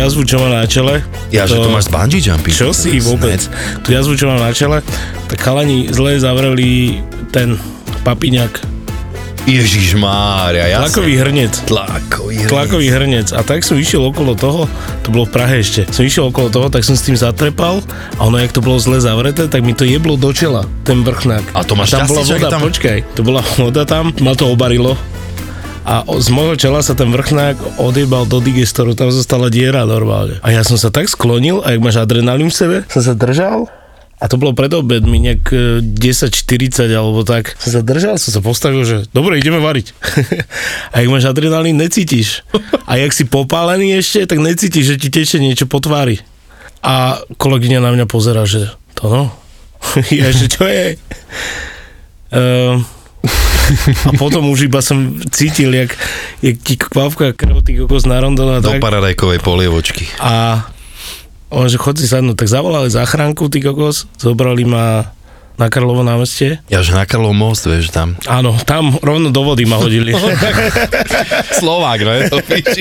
Jazvu, čo mám na čele. Ja, že to máš z bungee jumping. Čo si vôbec? Tú jazvu, čo mám na čele, tak chalani zle zavreli ten papiňak. Ježiš Mária, ja Tlakový hrnec. Tlakový hrnec. Tlakový hrnec. A tak som išiel okolo toho, to bolo v Prahe ešte, som išiel okolo toho, tak som s tým zatrepal a ono, jak to bolo zle zavreté, tak mi to jeblo do čela, ten vrchnák. A to máš tam šťastie, bola voda, tam- počkaj, to bola voda tam, ma to obarilo. A z môjho čela sa ten vrchnák odjebal do digestoru, tam zostala diera normálne. A ja som sa tak sklonil, a jak máš adrenalín v sebe, som sa držal a to bolo pred obedmi, nejak e, 10.40 alebo tak. Som sa držal, som sa postavil, že dobre, ideme variť. a jak máš adrenalín, necítiš. A jak si popálený ešte, tak necítiš, že ti teče niečo po tvári. A kolegyňa na mňa pozera, že to no. ja, že čo je? Ehm, a potom už iba som cítil, jak, jak ti kvapka krv, ty kokos na rondona. Do tak. paradajkovej polievočky. A on, že chod si sadnúť, tak zavolali záchranku, ty kokos, zobrali ma na Karlovo námestie. Ja, že na Karlov most, vieš, tam. Áno, tam rovno do vody ma hodili. Slovák, ne? To píči.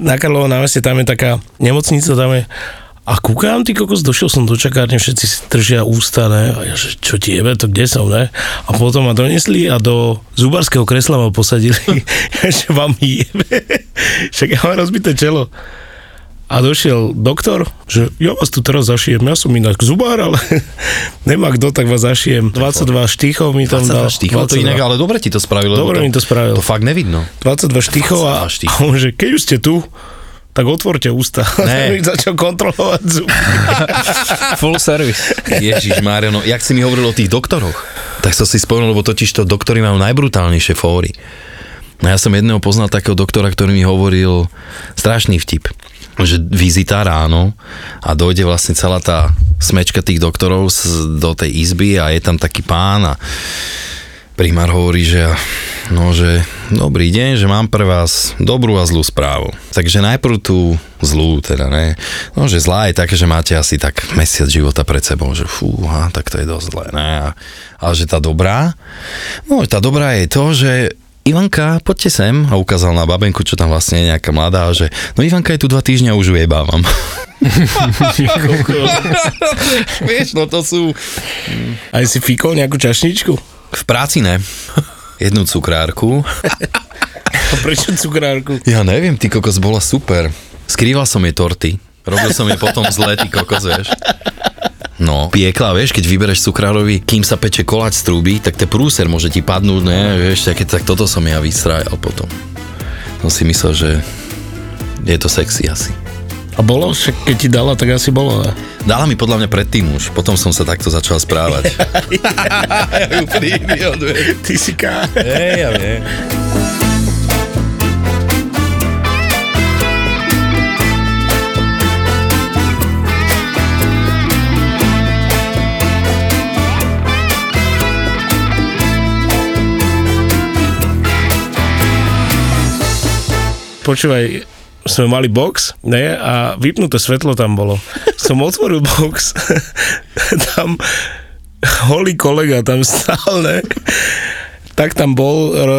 na Karlovo námestie, tam je taká nemocnica, tam je a kúkam, ty kokos, došiel som do čakárne, všetci si držia ústa, ne? A ja, že čo ti jebe, to kde som, ne? A potom ma donesli a do zubarského kresla ma posadili. ja, že vám jebe. Však ja mám rozbité čelo. A došiel doktor, že ja vás tu teraz zašijem, ja som inak zubár, ale nemá kto, tak vás zašijem. 22 štíchov mi tam dal. 22 štichov, to 22. inak, ale dobre ti to spravilo. Dobre mi to spravil. To fakt nevidno. 22 štychov a, 22 štychov. a on, že keď už ste tu, tak otvorte ústa. Ne. Začal kontrolovať zuby. Full service. Ježiš Mária, no jak si mi hovoril o tých doktoroch, tak som si spomenul, lebo totiž to doktory majú najbrutálnejšie fóry. No ja som jedného poznal takého doktora, ktorý mi hovoril strašný vtip že vizita ráno a dojde vlastne celá tá smečka tých doktorov z- do tej izby a je tam taký pán a primár hovorí, že no, že dobrý deň, že mám pre vás dobrú a zlú správu. Takže najprv tú zlú, teda ne. No, že zlá je také, že máte asi tak mesiac života pred sebou, že fúha, tak to je dosť zlé, ne. A, ale že tá dobrá, no tá dobrá je to, že Ivanka, poďte sem a ukázal na babenku, čo tam vlastne je nejaká mladá, že no Ivanka je tu dva týždňa a už ju jebávam. Vieš, no to sú Aj si fíkol nejakú čašničku? V práci ne. Jednu cukrárku. A prečo cukrárku? Ja neviem, ty kokos bola super. Skrýval som jej torty. Robil som jej potom zle, ty kokos, vieš. No, piekla, vieš, keď vybereš cukrárovi, kým sa peče koláč z trúby, tak ten prúser môže ti padnúť, ne, vieš, tak, tak toto som ja vystrájal potom. Som si myslel, že je to sexy asi. A bolo? Však keď ti dala, tak asi bolo, ne? Dala mi podľa mňa predtým už, potom som sa takto začal správať. Ty si ká. Hej, ja viem. Počúvaj, sme mali box, ne, a vypnuté svetlo tam bolo. Som otvoril box, tam holý kolega tam stál, ne, tak tam bol ro,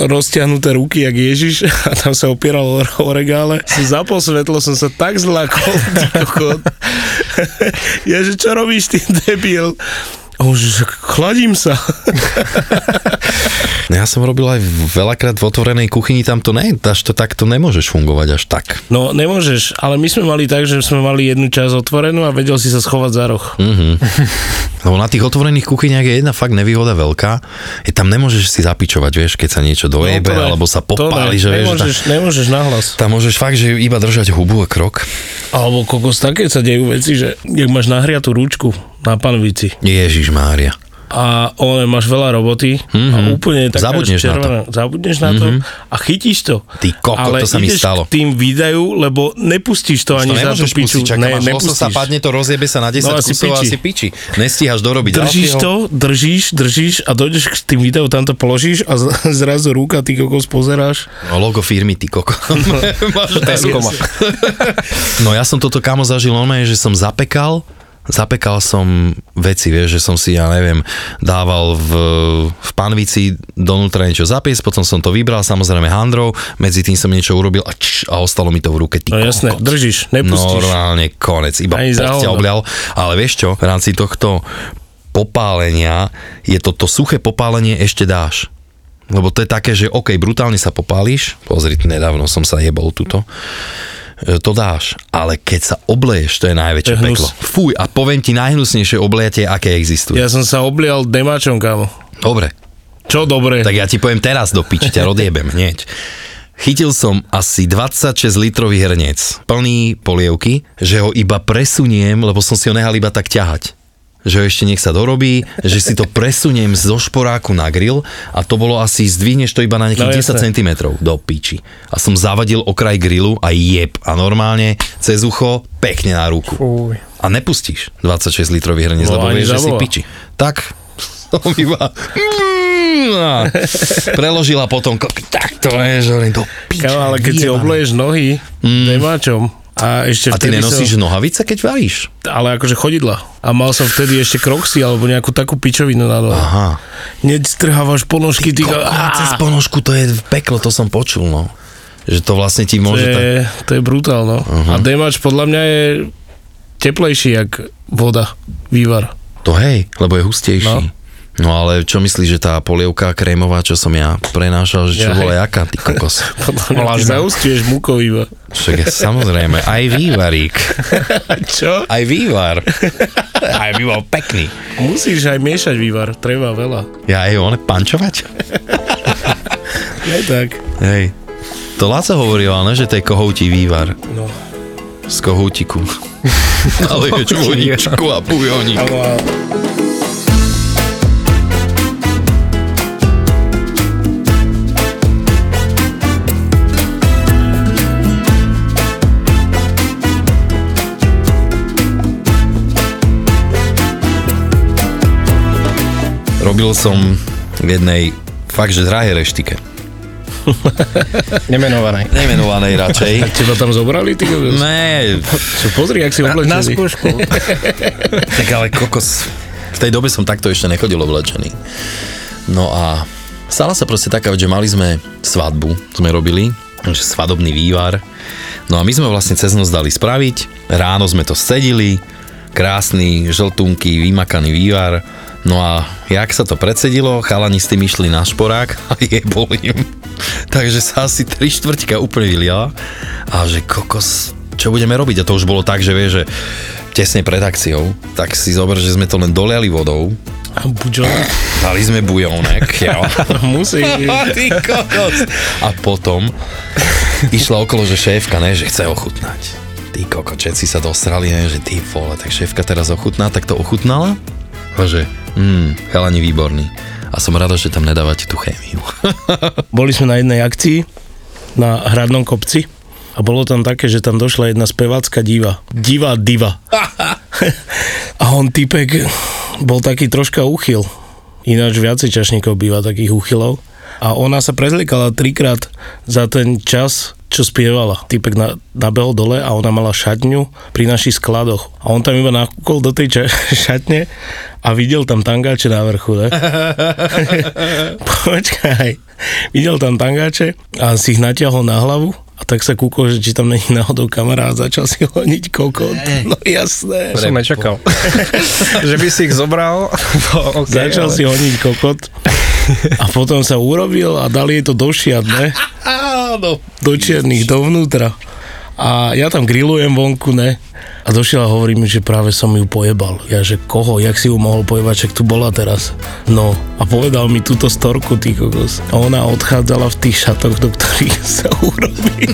roztiahnuté ruky, jak Ježiš a tam sa opieral o, o regále. Som zapol svetlo, som sa tak zlakol. Ja, že čo robíš, ty debil? A že chladím sa. No ja som robil aj veľakrát v otvorenej kuchyni, tam to ne, až to takto nemôžeš fungovať až tak. No nemôžeš, ale my sme mali tak, že sme mali jednu časť otvorenú a vedel si sa schovať za roh. Lebo na tých otvorených kuchyniach je jedna fakt nevýhoda veľká, je tam nemôžeš si zapičovať, vieš, keď sa niečo dojebe, ne, alebo sa popáli, že vieš, nemôžeš, nemôžeš nahlas. tam, tam môžeš fakt, že iba držať hubu a krok. Alebo kokos také sa dejú veci, že jak máš nahriatú rúčku na panvici. Ježiš Mária. a one máš veľa roboty mm-hmm. a úplne taká Mhm. Zabudneš na to. Mhm. červená, Zabudneš na to a chytíš to. Ty koko, Ale to sa mi stalo. k tým výdajú, lebo nepustíš to ani to za tú piču. pustiť, čaká, máš lososa, padne to, rozjebe sa na 10 No, asi kusov piči. asi piči. Nestíhaš dorobiť Držíš to, držíš, držíš a dojdeš k tým videom, tam to položíš a zrazu rúka, ty kokos pozeráš. No, logo firmy, ty koko. Má. No ja som toto kamo zažil normálne, že som zapekal, zapekal som veci, vieš, že som si, ja neviem, dával v, v panvici donútra niečo zapiesť, potom som to vybral, samozrejme handrou, medzi tým som niečo urobil a, č, a ostalo mi to v ruke, ty No jasné, kokot. držíš, nepustíš. Normálne konec, iba ťa oblial, ale vieš čo, v rámci tohto popálenia je toto suché popálenie ešte dáš. Lebo to je také, že OK, brutálne sa popáliš, pozri, nedávno som sa jebol tuto, e, to dáš, ale keď sa obleješ, to je najväčšie je peklo. Fuj, a poviem ti najhnusnejšie obliatie, aké existuje. Ja som sa oblial demáčom, kámo. Dobre, Čo dobre. tak ja ti poviem teraz do piči, ťa odjebem hneď. Chytil som asi 26 litrový hrniec, plný polievky, že ho iba presuniem, lebo som si ho nehal iba tak ťahať že ešte nech sa dorobí, že si to presuniem zo šporáku na grill a to bolo asi, zdvihneš to iba na No, nejakých 10 jasné. cm do piči. A som zavadil okraj grillu a jeb. A normálne cez ucho pekne na ruku. Fuj. A nepustíš 26 litrový hrniec, No, lebo vieš, že si piči. Tak som iba preložila potom tak to je, že do piče. Kámo, ale keď si obleješ nohy demáčom a ešte A ty nenosíš som, nohavice, keď varíš? ale akože chodidla. A mal som vtedy ešte kroxy alebo nejakú takú pičovinu na nohe. Aha. Nestrhávaš ponožky, ty, Ty, ko- a cez ponožku to je peklo, to som počul, no. Že to vlastne ti to môže... tak... je, to je brutál, no. A demáč podľa mňa je teplejší jak voda, vývar. To hej, lebo je hustejší. No. No. ale čo myslíš, že tá polievka krémová, čo som ja prenášal, že čo Ja, bola jaká, ty kokos? Podľa mňa ty Vlažná. zaustuješ mukou iba. Však je, samozrejme, aj vývarík. Čo? Aj vývar. Aj bol pekný. Musíš aj miešať vývar, treba veľa. Ja aj on pančovať? Nie tak. Hej. To Laco hovorila, ne, že to je kohoutí vývar. No. Z kohútiku. Ale je čvoničku a pujoník. Robil som v jednej fakt, že drahej reštike. Nemenovanej. Nemenovanej radšej. teba tam zobrali, ty? Ne, Čo, pozri, jak si Na, na oblečený. skúšku. tak ale kokos. V tej dobe som takto ešte nechodil oblečený. No a stala sa proste taká, že mali sme svadbu, sme robili, že svadobný vývar. No a my sme vlastne cez noc dali spraviť, ráno sme to sedili, krásny, žltunky, vymakaný vývar. No a jak sa to predsedilo, chalani s tým išli na šporák a jebol im. Takže sa asi tri štvrťka úplne vyliala. A že kokos, čo budeme robiť? A to už bolo tak, že vieš, že tesne pred akciou, tak si zober, že sme to len doliali vodou, A buďo, dali sme bujónek, jo. musí. Ty kokos. A potom išla okolo, že šéfka, ne, že chce ochutnať. Ty koko, všetci sa dostrali, ne, že ty vole, tak šéfka teraz ochutná, tak to ochutnala? A že, mm, chalani výborný. A som rada, že tam nedávate tú chémiu. Boli sme na jednej akcii na Hradnom kopci a bolo tam také, že tam došla jedna spevácka diva. Diva diva. a on typek bol taký troška uchyl. Ináč viacej čašníkov býva takých uchylov. A ona sa prezliekala trikrát za ten čas, čo spievala. Typek na, nabehol dole a ona mala šatňu pri našich skladoch. A on tam iba nakúkol do tej ča- šatne a videl tam tangáče na vrchu, ne? Počkaj. Videl tam tangáče a si ich natiahol na hlavu a tak sa kúkol, že či tam není náhodou kamarát a začal si honiť kokot. No jasné. Som nečakal. že by si ich zobral. No, okay, Začal ale... si honiť kokot a potom sa urobil a dali jej to do šiat, ne? Áno. Do čiernych, dovnútra. A ja tam grillujem vonku, ne? A došiel a hovorí mi, že práve som ju pojebal. Ja, že koho? Jak si ju mohol pojebať? Čak tu bola teraz. No. A povedal mi túto storku, ty kokos. A ona odchádzala v tých šatoch, do ktorých sa urobí.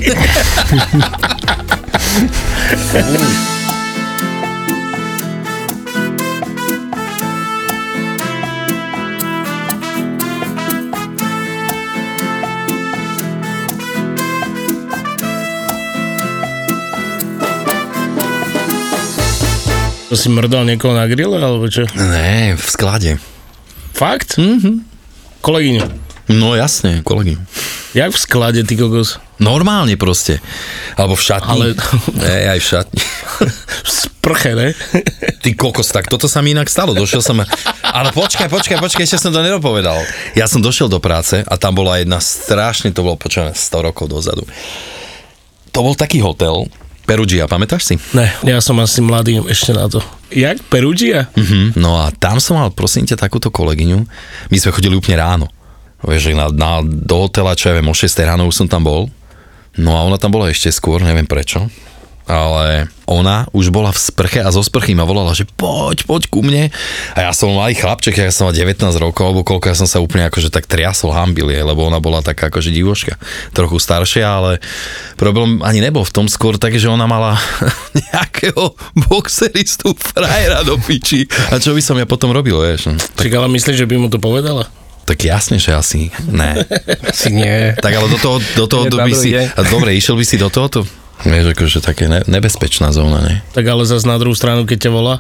To si mrdal niekoho na grille, alebo čo? Ne, v sklade. Fakt? Mhm. Kolegyňu. No jasne, kolegy. Jak v sklade, ty kokos? Normálne proste. Alebo v šatni. Ale- Ne, aj v šatni. V sprche, ne? Ty kokos, tak toto sa mi inak stalo. Došiel som... Ale počkaj, počkaj, počkaj, ešte som to nedopovedal. Ja som došiel do práce a tam bola jedna strašne, to bolo počujem 100 rokov dozadu. To bol taký hotel, Perugia, pamätáš si? Ne, ja som asi mladý ešte na to. Jak? Perugia? Mhm. No a tam som mal, prosím ťa, takúto kolegyňu. My sme chodili úplne ráno. Vieš, na, na, do hotela, čo ja viem, o 6 ráno už som tam bol. No a ona tam bola ešte skôr, neviem prečo. Ale ona už bola v sprche a zo sprchy ma volala, že poď, poď ku mne. A ja som malý chlapček, ja som mal 19 rokov, alebo koľko, ja som sa úplne akože tak triasol, hambil jej, lebo ona bola taká akože divoška, trochu staršia, ale problém ani nebol v tom skôr tak, že ona mala nejakého boxeristu frajera do piči. A čo by som ja potom robil, vieš? No, tak, Čak, ale myslíš, že by mu to povedala? tak jasne, že asi ne. Si nie. Tak ale do toho, do toho by si... dobre, išiel by si do tohoto? Vieš, akože také ne, nebezpečná zóna, ne? Tak ale zase na druhú stranu, keď ťa volá,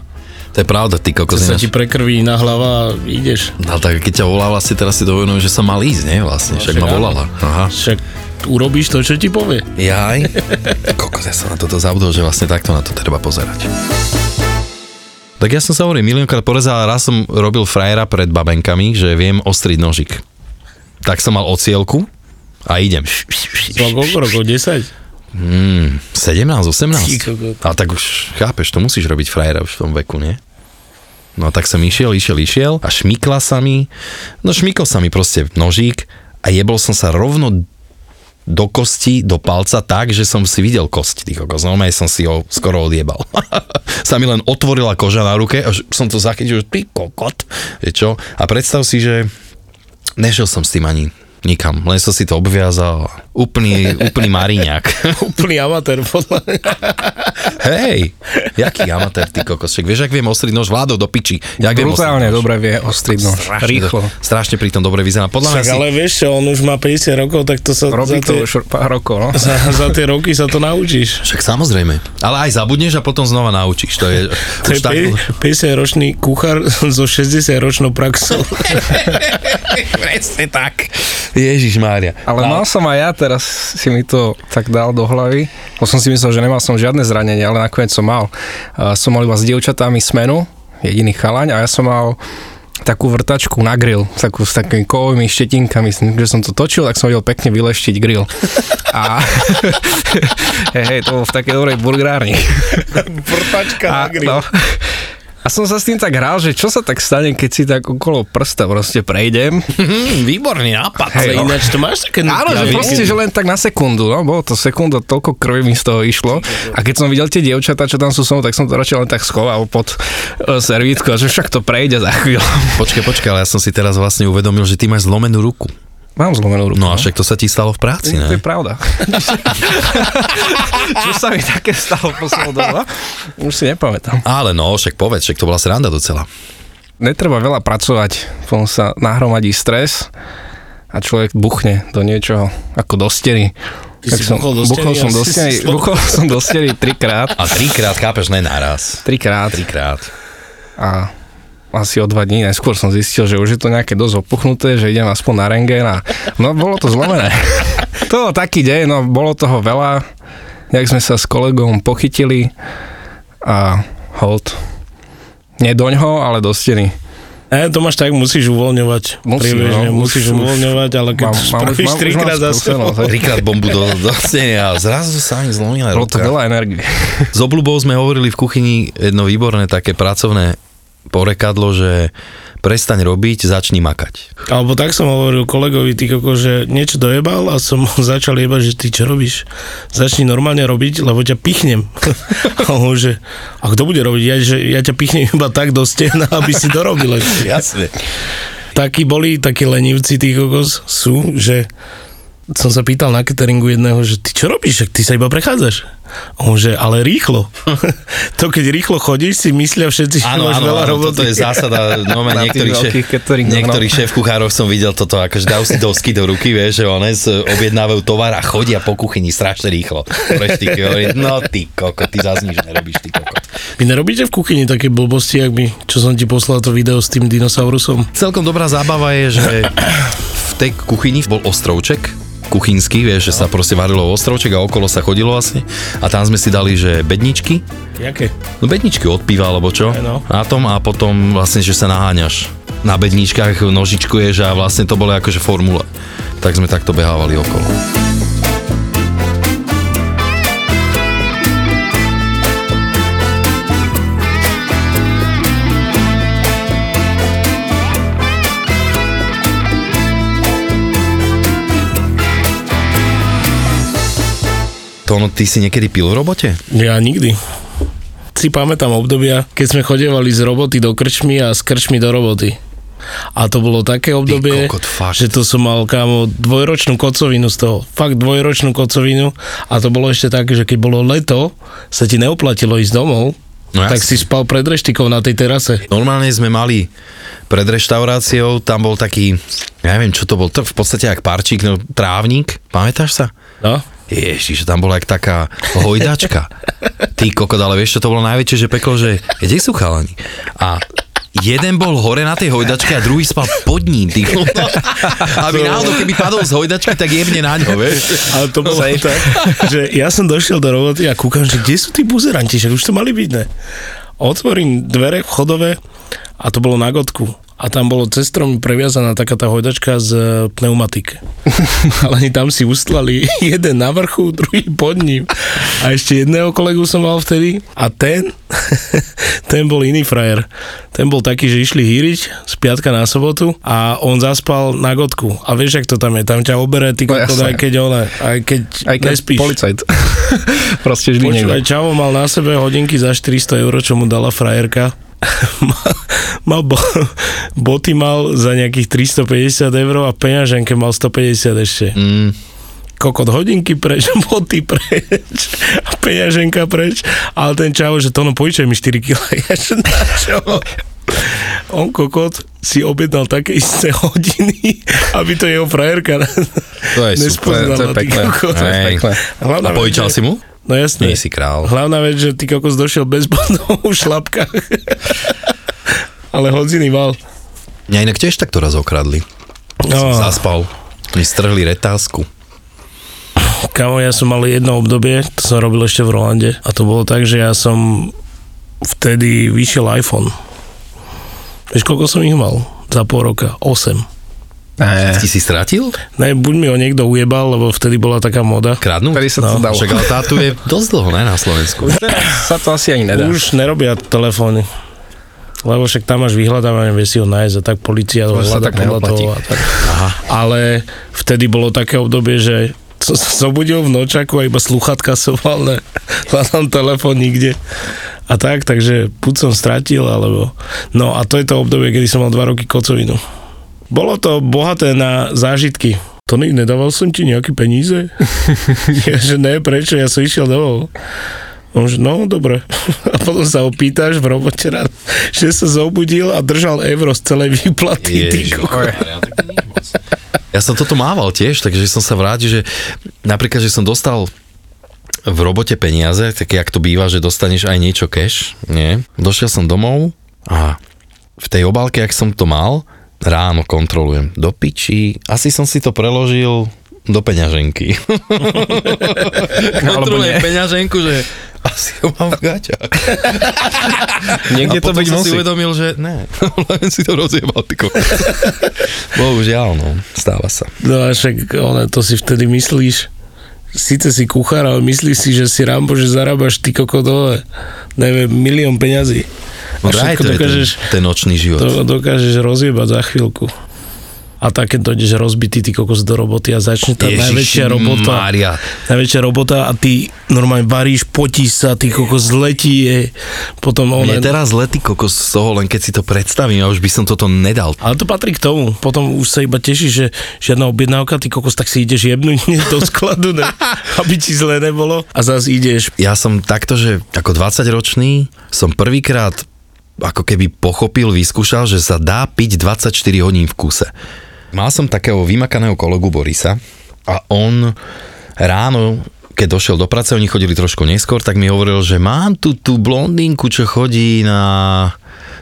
To je pravda, ty kokos. sa ti prekrví na hlava a ideš. No tak keď ťa volá vlastne teraz si dovedujem, že som mal ísť, nie vlastne, však však ma volala. Aha. Však urobíš to, čo ti povie. Jaj. Kokos, ja som na toto zabudol, že vlastne takto na to treba pozerať. Tak ja som sa hovoril, miliónkrát porezal, raz som robil frajera pred babenkami, že viem ostriť nožik. Tak som mal ocielku a idem. Mal koľko rokov? 10? Hmm, 17, 18. Ty kokot. Ale tak už, chápeš, to musíš robiť frajera už v tom veku, nie? No tak som išiel, išiel, išiel a šmykla sa mi, no šmykol sa mi proste nožík a jebol som sa rovno do kosti, do palca tak, že som si videl kosti, tých kokos. Normálne som si ho skoro odjebal. sa mi len otvorila koža na ruke a som to zachytil, že ty kokot, je čo? A predstav si, že nešiel som s tým ani nikam, len som si to obviazal. Úplný, úplný mariňák. Úplný amatér, podľa. Hej, jaký amatér, ty kokos. Však vieš, ak viem ostriť nož vládou do piči. Jak Brutálne nož? dobre vie ostriť no. Strašne, Rýchlo. strašne pri tom dobre vyzerá. Podľa Však si... ale vieš čo, on už má 50 rokov, tak to sa Robí za, to tie, už pár rokov, no. za, za tie roky sa to naučíš. Však samozrejme. Ale aj zabudneš a potom znova naučíš. To je, To je tak... 50-ročný kuchár so 60-ročnou praxou. Presne tak. Ježiš Mária. Ale mal som aj ja, teraz si mi to tak dal do hlavy. Bo som si myslel, že nemal som žiadne zranenie, ale nakoniec som mal. Som mal iba s dievčatami smenu, jediný chalaň a ja som mal takú vrtačku na grill, takú s takými kovovými štetinkami, že som to točil, tak som vedel pekne vyleštiť grill. A hej, hej, to bolo v takej dobrej burgerárni. Vrtačka A, no, a som sa s tým tak hral, že čo sa tak stane, keď si tak okolo prsta proste prejdem. Hm, výborný nápad. Ale ináč to máš také... Áno, že proste, že len tak na sekundu, no, bolo to sekunda, toľko krvi mi z toho išlo. A keď som videl tie dievčatá, čo tam sú so mnou, tak som to radšej len tak schoval pod uh, servítku, a že však to prejde za chvíľu. Počkaj, počkaj, ale ja som si teraz vlastne uvedomil, že ty máš zlomenú ruku. Mám zlomenú ruku. No a však to sa ti stalo v práci, To je ne? pravda. čo sa mi také stalo poslednou dobu? Už si nepamätám. Ale no, však povedz, však to bola sranda docela. Netreba veľa pracovať, potom sa nahromadí stres a človek buchne do niečoho, ako do steny. Ty si buchol do buchol steny som do si- buchol som do steny trikrát. A trikrát, chápeš, ne naraz. Trikrát. Trikrát. a asi o dva dní neskôr som zistil, že už je to nejaké dosť opuchnuté, že idem aspoň na rengén a no bolo to zlomené. to bol taký deň, no bolo toho veľa, jak sme sa s kolegom pochytili a hold. Nie doňho, ale do steny. E, to máš tak, musíš uvoľňovať. Musím, Priebežne, no, musíš už- uvoľňovať, ale keď Mám- spravíš mám- trikrát za sebou. Trikrát bombu do, do steny a zrazu sa mi zlomila Bolo to veľa energie. S obľubou sme hovorili v kuchyni jedno výborné také pracovné porekadlo, že prestaň robiť, začni makať. Alebo tak som hovoril kolegovi, ty koko, že niečo dojebal a som začal jebať, že ty čo robíš? Začni normálne robiť, lebo ťa pichnem. a on že, a kto bude robiť? Ja, že ja ťa pichnem iba tak do stena, aby si to robil. Jasne. Takí boli, takí lenivci, tí kokos sú, že som sa pýtal na cateringu jedného, že ty čo robíš, ty sa iba prechádzaš. On že, ale rýchlo. to keď rýchlo chodíš, si myslia všetci, že máš veľa áno, roboty. toto je zásada, no tých šéf, veľkých cateringoch, no. šéf kuchárov som videl toto, akože dajú si dosky do ruky, vieš, že one z- objednávajú tovar a chodia po kuchyni strašne rýchlo. Preš ty, hovorí, no ty koko, ty zase nič nerobíš, ty koko. Vy nerobíte v kuchyni také blbosti, ak mi, čo som ti poslal to video s tým dinosaurusom? Celkom dobrá zábava je, že v tej kuchyni bol ostrovček, kuchynský, vieš, že sa proste varilo ostrovček a okolo sa chodilo vlastne. A tam sme si dali, že bedničky, Jaké? no bedničky od piva alebo čo, Áno. na tom a potom vlastne, že sa naháňaš. Na bedničkách nožičkuješ a vlastne to bolo akože formule. Tak sme takto behávali okolo. Tono, ty si niekedy pil v robote? Ja nikdy. Si pamätám obdobia, keď sme chodievali z roboty do krčmy a z krčmy do roboty. A to bolo také obdobie, kokot, fakt. že to som mal kámo dvojročnú kocovinu z toho. Fakt dvojročnú kocovinu. A to bolo ešte tak, že keď bolo leto, sa ti neoplatilo ísť domov, No tak jasne. si spal pred reštikou na tej terase. Normálne sme mali pred reštauráciou, tam bol taký, ja neviem čo to bol, to v podstate jak parčík, no, trávnik, pamätáš sa? No? Ježiš, tam bola jak taká hojdačka. Ty kokot, ale vieš čo to bolo najväčšie, že peklo, že kde sú chalani? A jeden bol hore na tej hojdačke a druhý spal pod ním. Ty. Aby náhodou, keby padol z hojdačky, tak jebne na ňo, vieš. Ale to bolo tak, že ja som došiel do roboty a kúkam, že kde sú tí buzeranti, že už to mali byť, ne? Otvorím dvere vchodové a to bolo na gotku. A tam bolo cez strom previazaná taká tá hojdačka z e, pneumatik. Ale oni tam si ustlali jeden na vrchu, druhý pod ním. A ešte jedného kolegu som mal vtedy. A ten, ten bol iný frajer. Ten bol taký, že išli hýriť z piatka na sobotu a on zaspal na gotku. A vieš, jak to tam je? Tam ťa obere, ty No kokot, aj keď ole, aj keď, Aj keď nespíš. policajt. Proste vždy Počúvaj. Čavo mal na sebe hodinky za 400 eur, čo mu dala frajerka. mal, mal bo, boty mal za nejakých 350 eur a peňaženke mal 150 ešte. Mm, Kokot hodinky preč, boty preč a peňaženka preč. Ale ten čavo, že to no požičaj mi 4 kg. Ja, že na čo? On kokot si objednal také isté hodiny, aby to jeho frajerka To je super, nespoznala. kokot. To je pekné. Hlavná a požičal si mu? No jasne. Nie si král. Hlavná vec, že ty kokos došiel bez bodov v šlapkách. Ale hodziny mal. Mňa inak tiež takto raz okradli. No, Som zaspal. Mi strhli retázku. kamo, ja som mal jedno obdobie, to som robil ešte v Rolande a to bolo tak, že ja som vtedy vyšiel iPhone. Vieš, koľko som ich mal? Za pol roka? 8. Ne, Ty si stratil? Ne, buď mi ho niekto ujebal, lebo vtedy bola taká moda. Kradnúť? Vtedy sa to No, dalo. Však ale tá tu je dosť dlho, ne, na Slovensku. Teraz sa to asi ani nedá. Už nerobia telefóny. Lebo však tam máš vyhľadávanie, vieš si ho nájsť a tak policia To hľada tak podľa toho. A tak. Ale vtedy bolo také obdobie, že som sa zobudil v nočaku a iba sluchatka som mal, ne, hľadám telefón nikde. A tak, takže buď som stratil, alebo... No a to je to obdobie, kedy som mal dva roky kocovinu. Bolo to bohaté na zážitky. Tony, nedával som ti nejaké peníze? ja, že ne, prečo? Ja som išiel domov. On že, no, dobre. A potom sa ho pýtaš v robote rád, že sa zobudil a držal euro z celej výplaty. Ježiš. Ja som toto mával tiež, takže som sa vrátil, že napríklad, že som dostal v robote peniaze, tak jak to býva, že dostaneš aj niečo cash, nie? Došiel som domov a v tej obálke, jak som to mal, ráno kontrolujem. Do piči, asi som si to preložil do peňaženky. Kontrolujem peňaženku, že asi ho mám v gaťach. Niekde a to byť som musí. si uvedomil, že ne, len si to rozjebal, ty. Bohužiaľ, no, stáva sa. No a však one, to si vtedy myslíš, síce si kuchár, ale myslíš si, že si Rambo, že zarábaš ty koko dole, neviem, milión peňazí. A všetko to je ten, dokážeš, ten nočný život. to, dokážeš rozjebať za chvíľku. A tak, keď dojdeš rozbitý ty kokos do roboty a začne tá Ježiši najväčšia robota. Mária. Najväčšia robota a ty normálne varíš, potíš sa, ty kokos letí je. Potom Mne one, teraz letí kokos z toho, len keď si to predstavím, ja už by som toto nedal. ale to patrí k tomu. Potom už sa iba tešíš, že žiadna objednávka, ty kokos, tak si ideš jebnúť do skladu, ne? aby ti zle nebolo. A zase ideš. Ja som takto, že ako 20-ročný som prvýkrát ako keby pochopil, vyskúšal, že sa dá piť 24 hodín v kuse. Mal som takého vymakaného kolegu Borisa a on ráno, keď došiel do práce, oni chodili trošku neskôr, tak mi hovoril, že mám tu tú blondinku, čo chodí na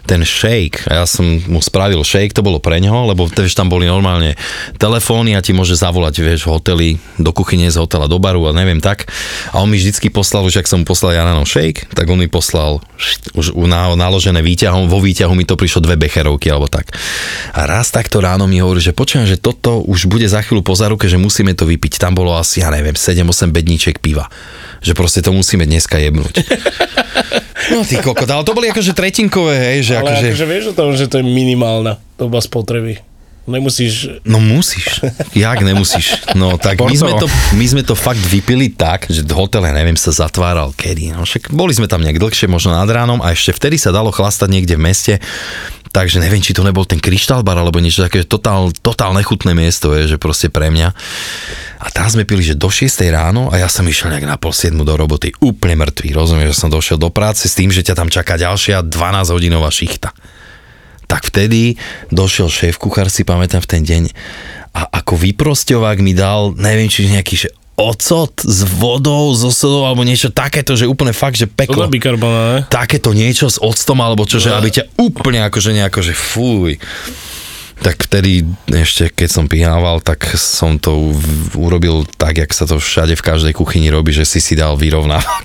ten shake. Ja som mu spravil shake, to bolo pre neho, lebo vieš, tam boli normálne telefóny a ti môže zavolať, vieš, v hoteli, do kuchyne, z hotela do baru a neviem tak. A on mi vždycky poslal, už ak som mu poslal Janano shake, tak on mi poslal už na, naložené výťahom, vo výťahu mi to prišlo dve becherovky alebo tak. A raz takto ráno mi hovorí, že počujem, že toto už bude za chvíľu po záruke, že musíme to vypiť. Tam bolo asi, ja neviem, 7-8 bedníček piva. Že proste to musíme dneska jebnúť. No ty kokot, ale to boli akože tretinkové, hej, že Ale akože... akože vieš o tom, že to je minimálna doba spotreby. Nemusíš... No musíš. Jak nemusíš? No tak my sme, to, my sme to fakt vypili tak, že hotel, ja neviem, sa zatváral kedy. No však boli sme tam nejak dlhšie, možno nad ránom a ešte vtedy sa dalo chlastať niekde v meste. Takže neviem, či to nebol ten kryštál bar alebo niečo také, totál, totál nechutné miesto je, že proste pre mňa. A tam sme pili, že do 6 ráno a ja som išiel nejak na pol 7 do roboty, úplne mŕtvý, rozumieš, že som došiel do práce s tým, že ťa tam čaká ďalšia 12 hodinová šichta tak vtedy došiel šéf kuchár, si pamätám v ten deň a ako vyprosťovák mi dal, neviem, či nejaký že ocot s vodou, so sodou alebo niečo takéto, že úplne fakt, že peklo. Soda ne? Takéto niečo s octom alebo čo, že aby ťa úplne akože nejako, že fuj. Tak vtedy ešte, keď som pihával, tak som to urobil tak, jak sa to všade v každej kuchyni robí, že si si dal vyrovnávak.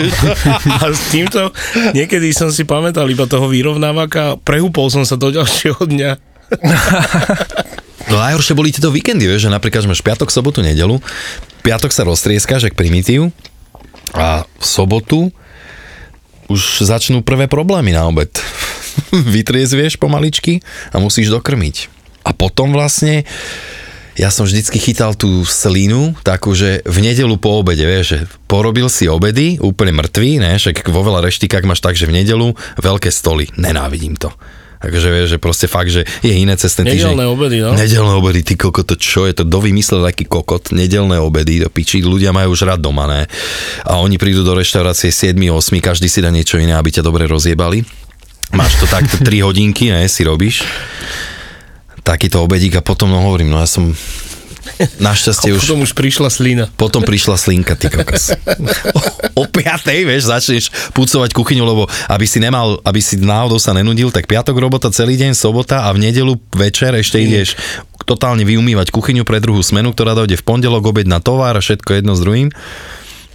A s týmto niekedy som si pamätal iba toho vyrovnávaka, prehúpol som sa do ďalšieho dňa. No najhoršie boli tieto víkendy, vieš, že napríklad že máš piatok, sobotu, nedelu, piatok sa roztrieskáš, jak primitív a v sobotu už začnú prvé problémy na obed. Vytriezvieš pomaličky a musíš dokrmiť. A potom vlastne ja som vždycky chytal tú slinu, takú, že v nedelu po obede, vieš, že porobil si obedy, úplne mŕtvý, ne, však vo veľa reštikách máš tak, že v nedelu veľké stoly, nenávidím to. Takže vieš, že proste fakt, že je iné cez ten týždeň. Nedelné obedy, no. Nedelné obedy, ty kokot, to čo je to? Kto vymyslel taký kokot? Nedelné obedy, do piči, ľudia majú už rád doma, ne? A oni prídu do reštaurácie 7, 8, každý si dá niečo iné, aby ťa dobre rozjebali. Máš to takto 3 hodinky, ne, si robíš. Takýto obedík a potom, no hovorím, no ja som našťastie už... Potom už prišla slina. Potom prišla slinka, ty kokos. O, o piatej, vieš, začneš pucovať kuchyňu, lebo aby si nemal, aby si náhodou sa nenudil, tak piatok robota celý deň, sobota a v nedelu večer ešte ideš totálne vyumývať kuchyňu pre druhú smenu, ktorá dojde v pondelok, obed na tovar a všetko jedno s druhým.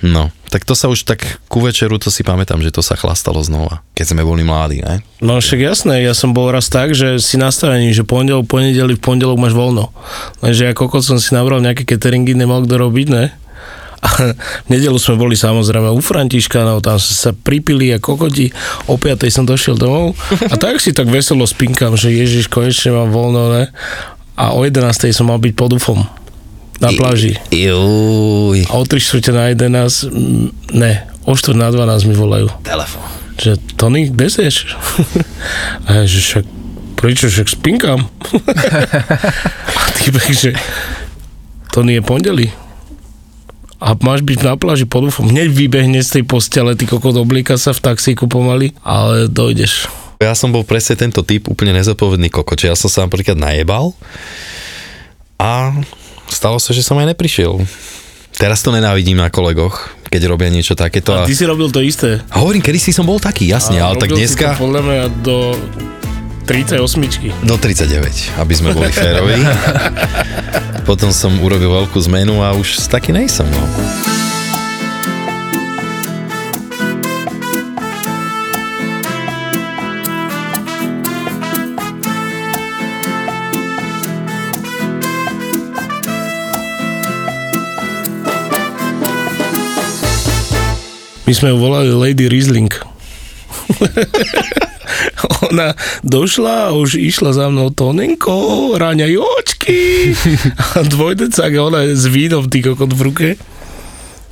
No, tak to sa už tak ku večeru, to si pamätám, že to sa chlastalo znova, keď sme boli mladí, ne? No však jasné, ja som bol raz tak, že si nastavený, že pondelok, ponedeli, v pondelok máš voľno. Lenže ja kokot som si nabral nejaké cateringy, nemal kto robiť, ne? A v nedelu sme boli samozrejme u Františka, no tam sa pripili a kokoti, o 5 som došiel domov a tak si tak veselo spinkam, že Ježiš, konečne mám voľno, ne? A o 11 som mal byť pod UFom na pláži. Juj, A o 3 čtvrte na 11, mm, ne, o 4 na 12 mi volajú. telefón. Že Tony, kde seš? A ja, že však, prečo, však spinkam. A týpek, že Tony je pondeli. A máš byť na pláži pod ufom. Hneď vybehne z tej postele, ty kokot oblíka sa v taxíku pomaly, ale dojdeš. Ja som bol presne tento typ, úplne nezodpovedný kokot, ja som sa napríklad najebal a stalo sa, že som aj neprišiel. Teraz to nenávidím na kolegoch, keď robia niečo takéto. A A, ty si robil to isté. a hovorím, kedy si som bol taký, jasne, A ale tak robil si dneska To podľa mňa do 38. do 39, aby sme boli férovi. Potom som urobil veľkú zmenu a už taký nejsem. No. My sme ju volali Lady Riesling. Ona došla a už išla za mnou Tonenko, raňajočky a dvojdecák a ona s vínom ty kokot v ruke.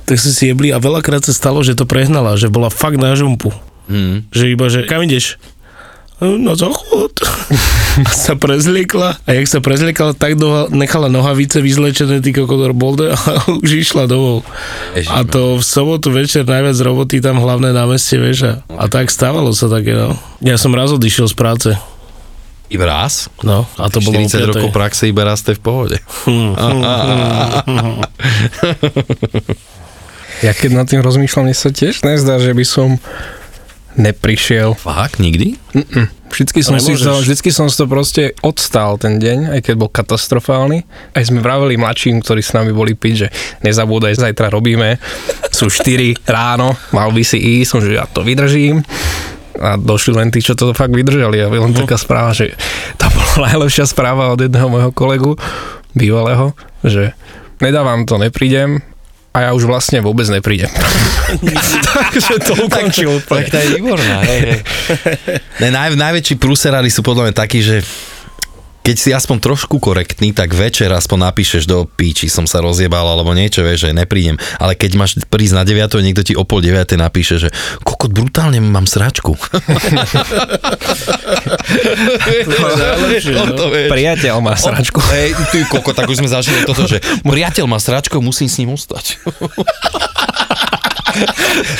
Tak sme si jebli a veľakrát sa stalo, že to prehnala, že bola fakt na žumpu. Hmm. Že iba, že kam ideš? Na záchod. A sa prezliekla a jak sa prezliekla, tak do, nechala nohavice vyzlečené, ty kokot bolde a už išla domov. A to v sobotu večer najviac roboty tam hlavné námestie, vieš. A, a tak stávalo sa také, no. Ja som raz odišiel z práce. Iba raz? No, a to bolo o 40 piatej. rokov praxe, iba raz ste v pohode. Ja keď nad tým rozmýšľam, mne sa tiež nezdá, že by som neprišiel. Fakt, nikdy? Mm-mm. Vždycky som, si to, vždycky som si to proste odstál ten deň, aj keď bol katastrofálny. Aj sme vraveli mladším, ktorí s nami boli piť, že nezabúdaj, zajtra robíme. Sú 4 ráno, mal by si ísť, som, že ja to vydržím. A došli len tí, čo to fakt vydržali. A len taká správa, že to bola najlepšia správa od jedného môjho kolegu, bývalého, že nedávam to, neprídem, a ja už vlastne vôbec neprídem. Takže to ukončil úplne. Tak to je výborná. Hej, hej. Ne, naj, najväčší prúserári sú podľa mňa takí, že keď si aspoň trošku korektný, tak večer aspoň napíšeš do píči, som sa rozjebal, alebo niečo, vieš, že neprídem. Ale keď máš prísť na 9, niekto ti o pol 9 napíše, že kokot, brutálne mám sračku. no. Priateľ má sračku. Hej, ty kokot, tak už sme zažili toto, že priateľ má sračku, musím s ním ostať.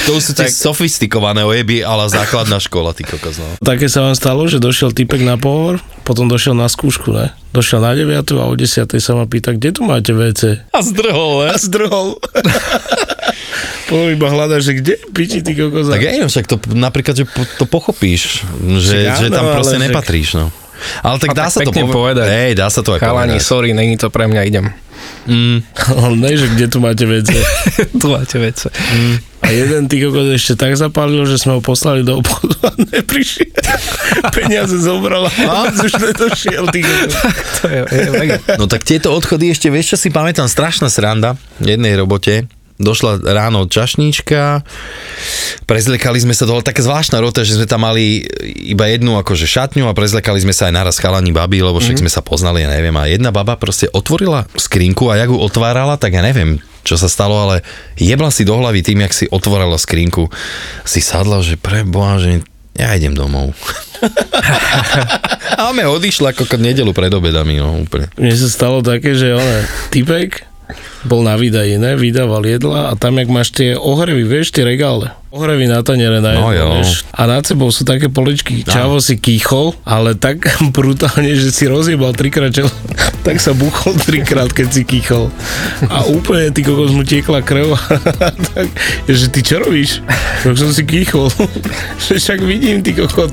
To sú tie sofistikované ojeby, ale základná škola, ty kokos. No. Také sa vám stalo, že došiel typek na pohovor, potom došiel na skúšku, ne? Došiel na 9 a o 10 sa ma pýta, kde tu máte WC? A zdrhol, ne? A zdrhol. Potom iba hľadaš, že kde piči ty kokos. Tak ja však to napríklad, že po- to pochopíš, že, Však že áno, tam proste ale však- nepatríš, no. Ale tak A dá tak sa to povedať. Hej, dá sa to aj Chalani, povedať. sorry, není to pre mňa, idem. Mm, Ale ne, že kde tu máte WC. tu máte vece. A jeden ty kokos ešte tak zapálil, že sme ho poslali do obchodu a neprišiel. Peniaze zobral a už nedošiel, ty kokos. To je, je mega. no tak tieto odchody ešte, vieš čo si pamätám, strašná sranda v jednej robote. Došla ráno čašníčka, prezliekali sme sa dole, také zvláštna rota, že sme tam mali iba jednu akože šatňu a prezliekali sme sa aj naraz chalani babi, lebo však sme sa poznali, ja neviem. A jedna baba proste otvorila skrinku a jak ju otvárala, tak ja neviem, čo sa stalo, ale jebla si do hlavy tým, jak si otvorila skrinku. Si sadla, že pre boha, že ja idem domov. a me odišla ako nedelu pred obedami, no úplne. Mne sa stalo také, že on typek bol na výdaji, ne? Vydával jedla a tam, jak máš tie ohrevy, vieš, tie regále. Ohrevy na taniere na jedlo, No jo. vieš. A nad sebou sú také poličky. Čavo si kýchol, ale tak brutálne, že si rozjebal trikrát čelo, tak sa buchol trikrát, keď si kýchol. A úplne ty kokos mu tiekla krv. tak, že ty čo robíš? Tak som si kýchol. však vidím, ty kokot.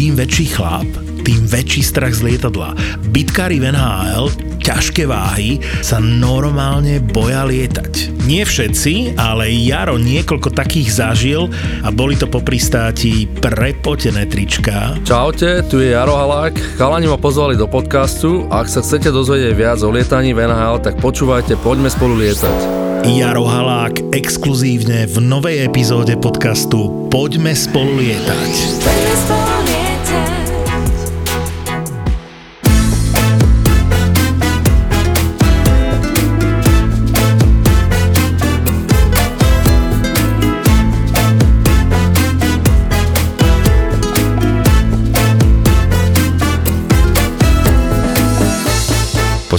Čím väčší chlap, tým väčší strach z lietadla. Bitkári v NHL, ťažké váhy, sa normálne boja lietať. Nie všetci, ale Jaro niekoľko takých zažil a boli to po pristáti prepotené trička, Čaute, tu je Jaro Halák. Chalani ma pozvali do podcastu a ak sa chcete dozvedieť viac o lietaní v NHL, tak počúvajte Poďme spolu lietať. Jaro Halák exkluzívne v novej epizóde podcastu Poďme spolu lietať. Poďme spolu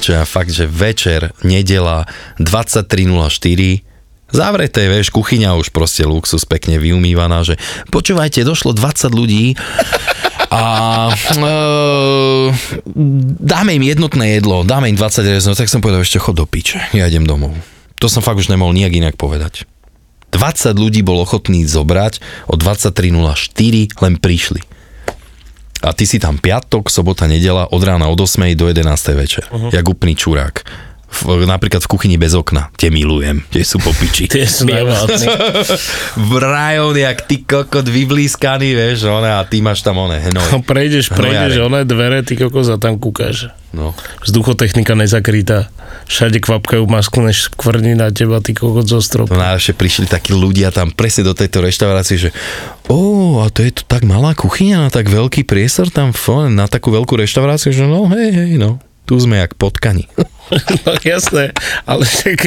Počujem fakt, že večer, nedela, 23.04, zavreté, vieš, kuchyňa už proste luxus, pekne vyumývaná, že počúvajte, došlo 20 ľudí a e, dáme im jednotné jedlo, dáme im 20 rezno, tak som povedal, ešte chod do piče, ja idem domov. To som fakt už nemohol nijak inak povedať. 20 ľudí bol ochotný zobrať, o 23.04 len prišli. A ty si tam piatok, sobota, nedela, od rána od 8 do 11 večer. Uh-huh. Jak úplný čurák. V, napríklad v kuchyni bez okna. Tie milujem, tie sú po piči. Tie sú v rajón, jak ty kokot vyblískaný, vieš, one, a ty máš tam one, hnoj. Prejdeš, prejdeš Hnojare. oné dvere, ty kokos a tam kúkaš. No. Vzduchotechnika nezakrýta. Všade kvapkajú maskne škvrní na teba, ty kokot zo stropu. To najlepšie prišli takí ľudia tam presne do tejto reštaurácie, že ó, a to je to tak malá kuchyňa, na tak veľký priestor tam na takú veľkú reštauráciu, že no hej, hej, no. Tu sme jak potkani. No jasné, ale však...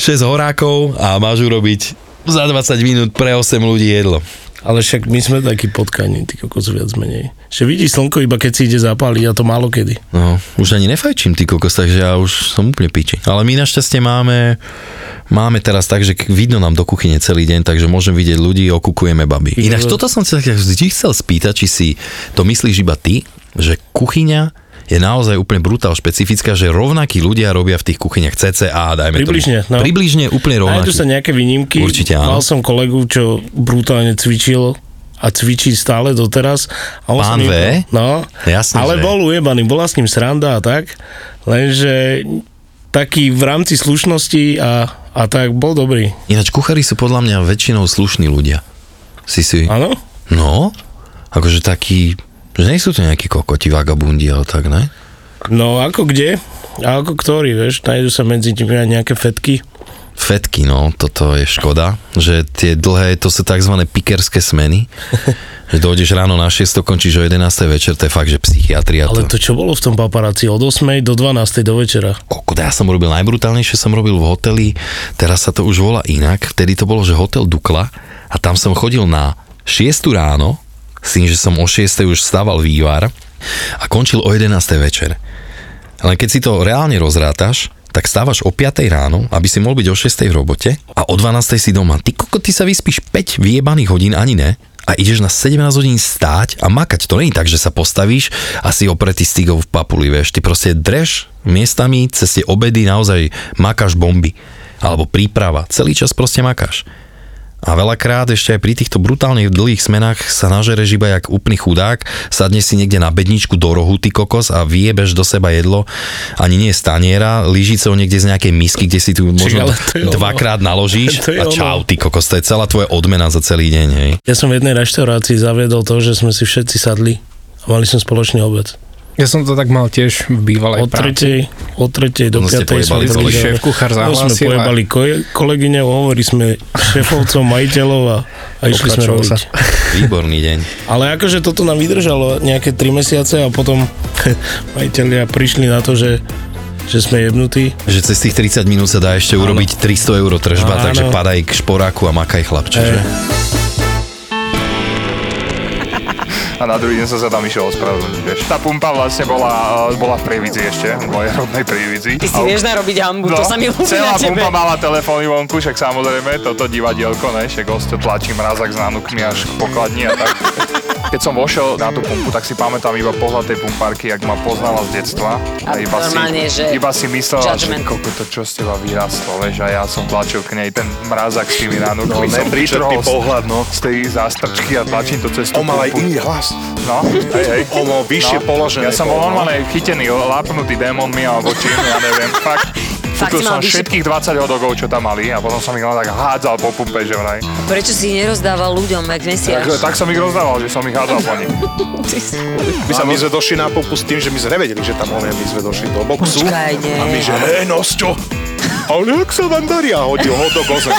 6 horákov a máš urobiť za 20 minút pre 8 ľudí jedlo. Ale však my sme takí potkaní, ty kokos viac menej. Že vidíš slnko iba keď si ide zapáliť a to málo kedy. No, už ani nefajčím, ty kokos, takže ja už som úplne piči. Ale my našťastie máme, máme teraz tak, že vidno nám do kuchyne celý deň, takže môžem vidieť ľudí, okukujeme baby. Ináč toto som sa tak vždy chcel spýtať, či si to myslíš iba ty, že kuchyňa je naozaj úplne brutál špecifická, že rovnakí ľudia robia v tých kuchyniach CCA, dajme Približne, tomu. no. Približne úplne Nájdu rovnakí. sa nejaké výnimky. Určite áno. Mal som kolegu, čo brutálne cvičil a cvičí stále doteraz. A on Pán V? No, Jasne, ale že. bol ujebaný, bola s ním sranda a tak, lenže taký v rámci slušnosti a, a tak bol dobrý. Ináč kuchári sú podľa mňa väčšinou slušní ľudia. Si si... Áno? No, akože takí, že nie sú to nejakí kokoti, vagabundi, ale tak, ne? No ako kde? A ako ktorý, vieš, nájdu sa medzi nimi aj nejaké fetky. Fetky, no, toto je škoda, že tie dlhé, to sú tzv. pikerské smeny, že dojdeš ráno na 6, končíš o 11. večer, to je fakt, že psychiatria. Ale to čo bolo v tom paparáci? Od 8. do 12. do večera. Kokot, ja som robil najbrutálnejšie, som robil v hoteli, teraz sa to už volá inak, vtedy to bolo, že hotel Dukla a tam som chodil na 6 ráno, s tým, že som o 6 už stával vývar a končil o 11 večer. Len keď si to reálne rozrátaš, tak stávaš o 5 ráno, aby si mohol byť o 6 v robote a o 12 si doma. Ty koko, ty sa vyspíš 5 vyjebaných hodín, ani ne, a ideš na 17 hodín stáť a makať. To je tak, že sa postavíš a si opretý stigov v papuli, vieš. Ty proste dreš miestami cez tie obedy naozaj makáš bomby. Alebo príprava. Celý čas proste makáš. A veľakrát ešte aj pri týchto brutálnych dlhých smenách sa nažereš iba jak úplný chudák, sadne si niekde na bedničku do rohu, ty kokos a vyjebeš do seba jedlo, ani nie z taniera, lyžicou niekde z nejakej misky, kde si tu možno je ono. dvakrát naložíš To je a čau, ty kokos, to je celá tvoja odmena za celý deň, hej. Ja som v jednej reštaurácii zaviedol to, že sme si všetci sadli a mali sme spoločný obed. Ja som to tak mal tiež v bývalej Od tretej, od tretej do No piatej sme boli. šéf kuchár No sme zahlásil pojebali ko- kolegyne, hovorí sme šéfovcom, majiteľov a, a išli sme robiť. sa. Výborný deň. Ale akože toto nám vydržalo nejaké 3 mesiace a potom majiteľia prišli na to, že, že sme jebnutí. Že cez tých 30 minút sa dá ešte urobiť 300 eur tržba, Áno. takže padaj k šporáku a makaj chlapče, že? A na druhý deň som sa tam išiel ospravedlniť, vieš. Tá pumpa vlastne bola, eh, bola v Prievidzi ešte, v mojej rodnej Prievidzi. Ty si vieš narobiť hambu, to sa mi ľúbi No, celá na tebe. pumpa mala telefóny vonku, však samozrejme, toto divadielko, ne, však hosto tlačí mrazak s nanukmi až k pokladni a tak. Keď som vošiel na tú pumpu, tak si pamätám iba pohľad tej pumpárky, jak ma poznala z detstva. A iba normálne, si, že iba si myslela, judgment. že koko to čo z teba vyrastlo, vieš, a ja som tlačil k nej ten mrazak s tými nanukmi. No, som pohľad, no. Z tej zástrčky a tlačím to cez tú On mal aj iný hlas. No, hej, hej. Mal vyššie položené. Ja som bol no. normálne chytený, lápnutý démonmi alebo čím, ja neviem, fakt. Fakt Kúpil som vyššie- všetkých 20 hodogov, čo tam mali a potom som ich len tak hádzal po pumpe, že vraj. Prečo si ich nerozdával ľuďom, jak mesiac? Tak, tak som ich rozdával, že som ich hádzal po nich. My, sa, my sme došli na pumpu s tým, že my sme nevedeli, že tam on je. My sme došli do boxu. Počkaj, nie. A my, že hej, Nosťo. Ale jak sa vám darí? A hodil ho do gozem.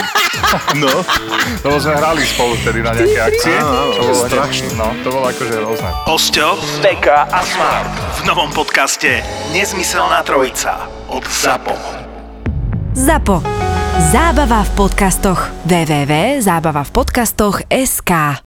No. Lebo sme hrali spolu vtedy na nejaké akcie. Áno, áno, to bolo strašné. No, to bolo akože rôzne. Osťo, Beka a Smart v novom podcaste Nezmyselná trojica od ZAPO. ZAPO. Zábava v podcastoch. www.zábavavpodcastoch.sk